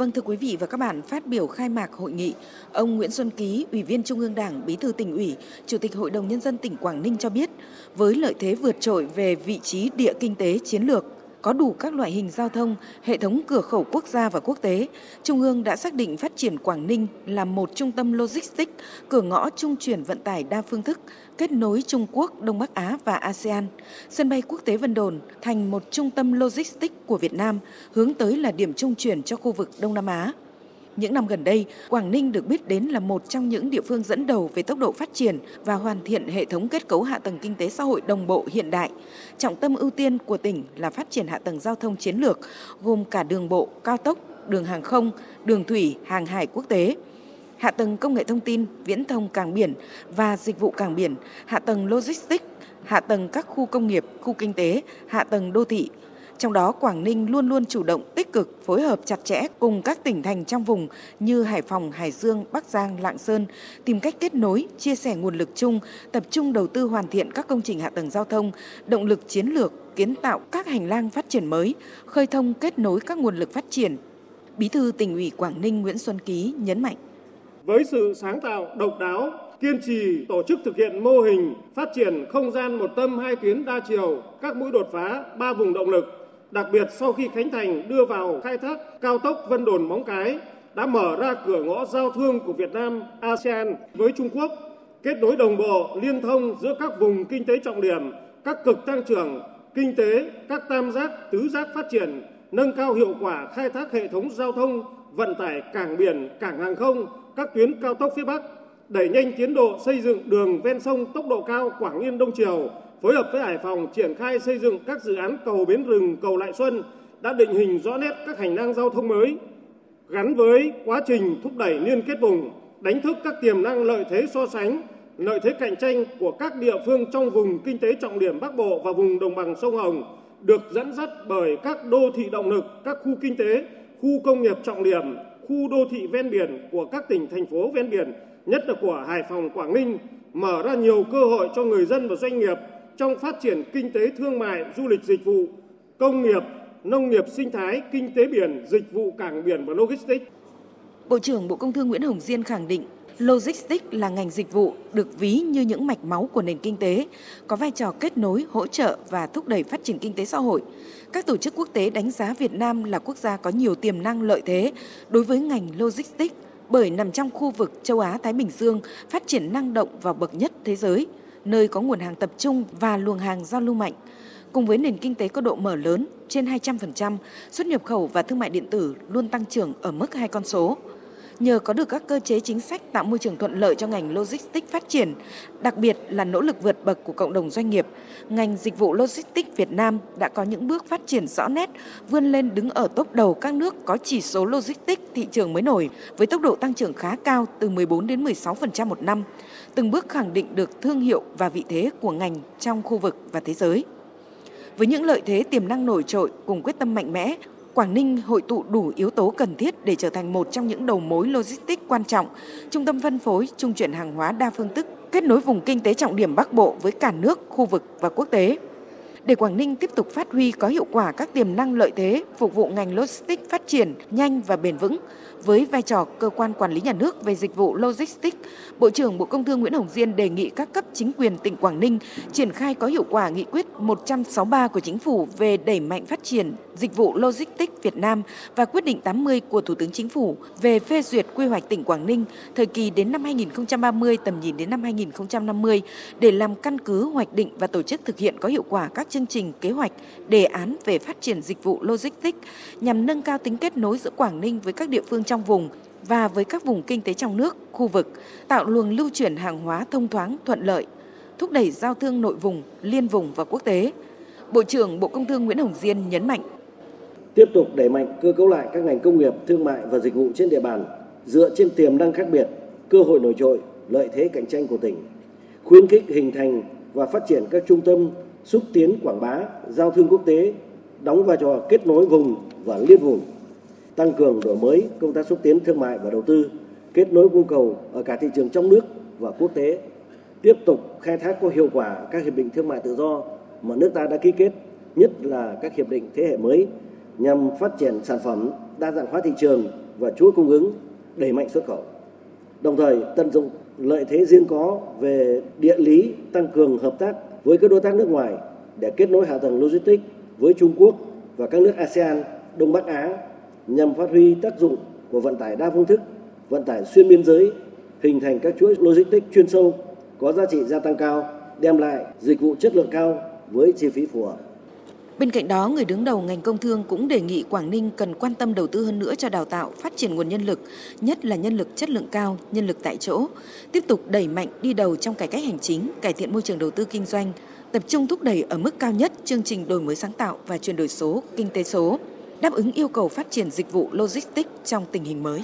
Vâng thưa quý vị và các bạn, phát biểu khai mạc hội nghị, ông Nguyễn Xuân Ký, Ủy viên Trung ương Đảng, Bí thư tỉnh ủy, Chủ tịch Hội đồng Nhân dân tỉnh Quảng Ninh cho biết, với lợi thế vượt trội về vị trí địa kinh tế chiến lược, có đủ các loại hình giao thông, hệ thống cửa khẩu quốc gia và quốc tế, Trung ương đã xác định phát triển Quảng Ninh là một trung tâm logistics, cửa ngõ trung chuyển vận tải đa phương thức, kết nối Trung Quốc, Đông Bắc Á và ASEAN. Sân bay quốc tế Vân Đồn thành một trung tâm logistics của Việt Nam, hướng tới là điểm trung chuyển cho khu vực Đông Nam Á. Những năm gần đây, Quảng Ninh được biết đến là một trong những địa phương dẫn đầu về tốc độ phát triển và hoàn thiện hệ thống kết cấu hạ tầng kinh tế xã hội đồng bộ hiện đại. Trọng tâm ưu tiên của tỉnh là phát triển hạ tầng giao thông chiến lược, gồm cả đường bộ, cao tốc, đường hàng không, đường thủy, hàng hải quốc tế hạ tầng công nghệ thông tin, viễn thông cảng biển và dịch vụ cảng biển, hạ tầng logistics, hạ tầng các khu công nghiệp, khu kinh tế, hạ tầng đô thị, trong đó, Quảng Ninh luôn luôn chủ động tích cực phối hợp chặt chẽ cùng các tỉnh thành trong vùng như Hải Phòng, Hải Dương, Bắc Giang, Lạng Sơn, tìm cách kết nối, chia sẻ nguồn lực chung, tập trung đầu tư hoàn thiện các công trình hạ tầng giao thông, động lực chiến lược, kiến tạo các hành lang phát triển mới, khơi thông kết nối các nguồn lực phát triển. Bí thư tỉnh ủy Quảng Ninh Nguyễn Xuân Ký nhấn mạnh. Với sự sáng tạo, độc đáo, kiên trì tổ chức thực hiện mô hình phát triển không gian một tâm hai tuyến đa chiều, các mũi đột phá, ba vùng động lực Đặc biệt sau khi Khánh Thành đưa vào khai thác cao tốc Vân Đồn Móng Cái đã mở ra cửa ngõ giao thương của Việt Nam ASEAN với Trung Quốc, kết nối đồng bộ liên thông giữa các vùng kinh tế trọng điểm, các cực tăng trưởng kinh tế, các tam giác, tứ giác phát triển, nâng cao hiệu quả khai thác hệ thống giao thông, vận tải cảng biển, cảng hàng không, các tuyến cao tốc phía Bắc, đẩy nhanh tiến độ xây dựng đường ven sông tốc độ cao Quảng Yên Đông Triều, phối hợp với Hải Phòng triển khai xây dựng các dự án cầu Bến Rừng, cầu Lại Xuân đã định hình rõ nét các hành lang giao thông mới gắn với quá trình thúc đẩy liên kết vùng, đánh thức các tiềm năng lợi thế so sánh, lợi thế cạnh tranh của các địa phương trong vùng kinh tế trọng điểm Bắc Bộ và vùng đồng bằng sông Hồng được dẫn dắt bởi các đô thị động lực, các khu kinh tế, khu công nghiệp trọng điểm, khu đô thị ven biển của các tỉnh thành phố ven biển, nhất là của Hải Phòng, Quảng Ninh, mở ra nhiều cơ hội cho người dân và doanh nghiệp trong phát triển kinh tế thương mại, du lịch dịch vụ, công nghiệp, nông nghiệp sinh thái, kinh tế biển, dịch vụ cảng biển và logistics. Bộ trưởng Bộ Công Thương Nguyễn Hồng Diên khẳng định Logistics là ngành dịch vụ được ví như những mạch máu của nền kinh tế, có vai trò kết nối, hỗ trợ và thúc đẩy phát triển kinh tế xã hội. Các tổ chức quốc tế đánh giá Việt Nam là quốc gia có nhiều tiềm năng lợi thế đối với ngành logistics bởi nằm trong khu vực châu Á Thái Bình Dương phát triển năng động và bậc nhất thế giới – nơi có nguồn hàng tập trung và luồng hàng giao lưu mạnh. Cùng với nền kinh tế có độ mở lớn trên 200%, xuất nhập khẩu và thương mại điện tử luôn tăng trưởng ở mức hai con số. Nhờ có được các cơ chế chính sách tạo môi trường thuận lợi cho ngành logistics phát triển, đặc biệt là nỗ lực vượt bậc của cộng đồng doanh nghiệp, ngành dịch vụ logistics Việt Nam đã có những bước phát triển rõ nét, vươn lên đứng ở top đầu các nước có chỉ số logistics thị trường mới nổi với tốc độ tăng trưởng khá cao từ 14 đến 16% một năm, từng bước khẳng định được thương hiệu và vị thế của ngành trong khu vực và thế giới. Với những lợi thế tiềm năng nổi trội cùng quyết tâm mạnh mẽ, Quảng Ninh hội tụ đủ yếu tố cần thiết để trở thành một trong những đầu mối logistics quan trọng, trung tâm phân phối, trung chuyển hàng hóa đa phương thức, kết nối vùng kinh tế trọng điểm Bắc Bộ với cả nước, khu vực và quốc tế. Để Quảng Ninh tiếp tục phát huy có hiệu quả các tiềm năng lợi thế, phục vụ ngành logistics phát triển nhanh và bền vững, với vai trò cơ quan quản lý nhà nước về dịch vụ logistics, Bộ trưởng Bộ Công Thương Nguyễn Hồng Diên đề nghị các cấp chính quyền tỉnh Quảng Ninh triển khai có hiệu quả nghị quyết 163 của chính phủ về đẩy mạnh phát triển dịch vụ logistics Việt Nam và quyết định 80 của Thủ tướng Chính phủ về phê duyệt quy hoạch tỉnh Quảng Ninh thời kỳ đến năm 2030 tầm nhìn đến năm 2050 để làm căn cứ hoạch định và tổ chức thực hiện có hiệu quả các chương trình kế hoạch, đề án về phát triển dịch vụ logistics nhằm nâng cao tính kết nối giữa Quảng Ninh với các địa phương trong vùng và với các vùng kinh tế trong nước, khu vực, tạo luồng lưu chuyển hàng hóa thông thoáng, thuận lợi, thúc đẩy giao thương nội vùng, liên vùng và quốc tế. Bộ trưởng Bộ Công Thương Nguyễn Hồng Diên nhấn mạnh. Tiếp tục đẩy mạnh cơ cấu lại các ngành công nghiệp, thương mại và dịch vụ trên địa bàn dựa trên tiềm năng khác biệt, cơ hội nổi trội, lợi thế cạnh tranh của tỉnh, khuyến khích hình thành và phát triển các trung tâm xúc tiến quảng bá, giao thương quốc tế, đóng vai trò kết nối vùng và liên vùng tăng cường đổi mới công tác xúc tiến thương mại và đầu tư, kết nối cung cầu ở cả thị trường trong nước và quốc tế, tiếp tục khai thác có hiệu quả các hiệp định thương mại tự do mà nước ta đã ký kết, nhất là các hiệp định thế hệ mới nhằm phát triển sản phẩm, đa dạng hóa thị trường và chuỗi cung ứng, đẩy mạnh xuất khẩu. Đồng thời tận dụng lợi thế riêng có về địa lý, tăng cường hợp tác với các đối tác nước ngoài để kết nối hạ tầng logistics với Trung Quốc và các nước ASEAN, Đông Bắc Á nhằm phát huy tác dụng của vận tải đa phương thức, vận tải xuyên biên giới, hình thành các chuỗi logistics chuyên sâu có giá trị gia tăng cao, đem lại dịch vụ chất lượng cao với chi phí phù hợp. Bên cạnh đó, người đứng đầu ngành công thương cũng đề nghị Quảng Ninh cần quan tâm đầu tư hơn nữa cho đào tạo, phát triển nguồn nhân lực, nhất là nhân lực chất lượng cao, nhân lực tại chỗ, tiếp tục đẩy mạnh đi đầu trong cải cách hành chính, cải thiện môi trường đầu tư kinh doanh, tập trung thúc đẩy ở mức cao nhất chương trình đổi mới sáng tạo và chuyển đổi số, kinh tế số, đáp ứng yêu cầu phát triển dịch vụ logistics trong tình hình mới.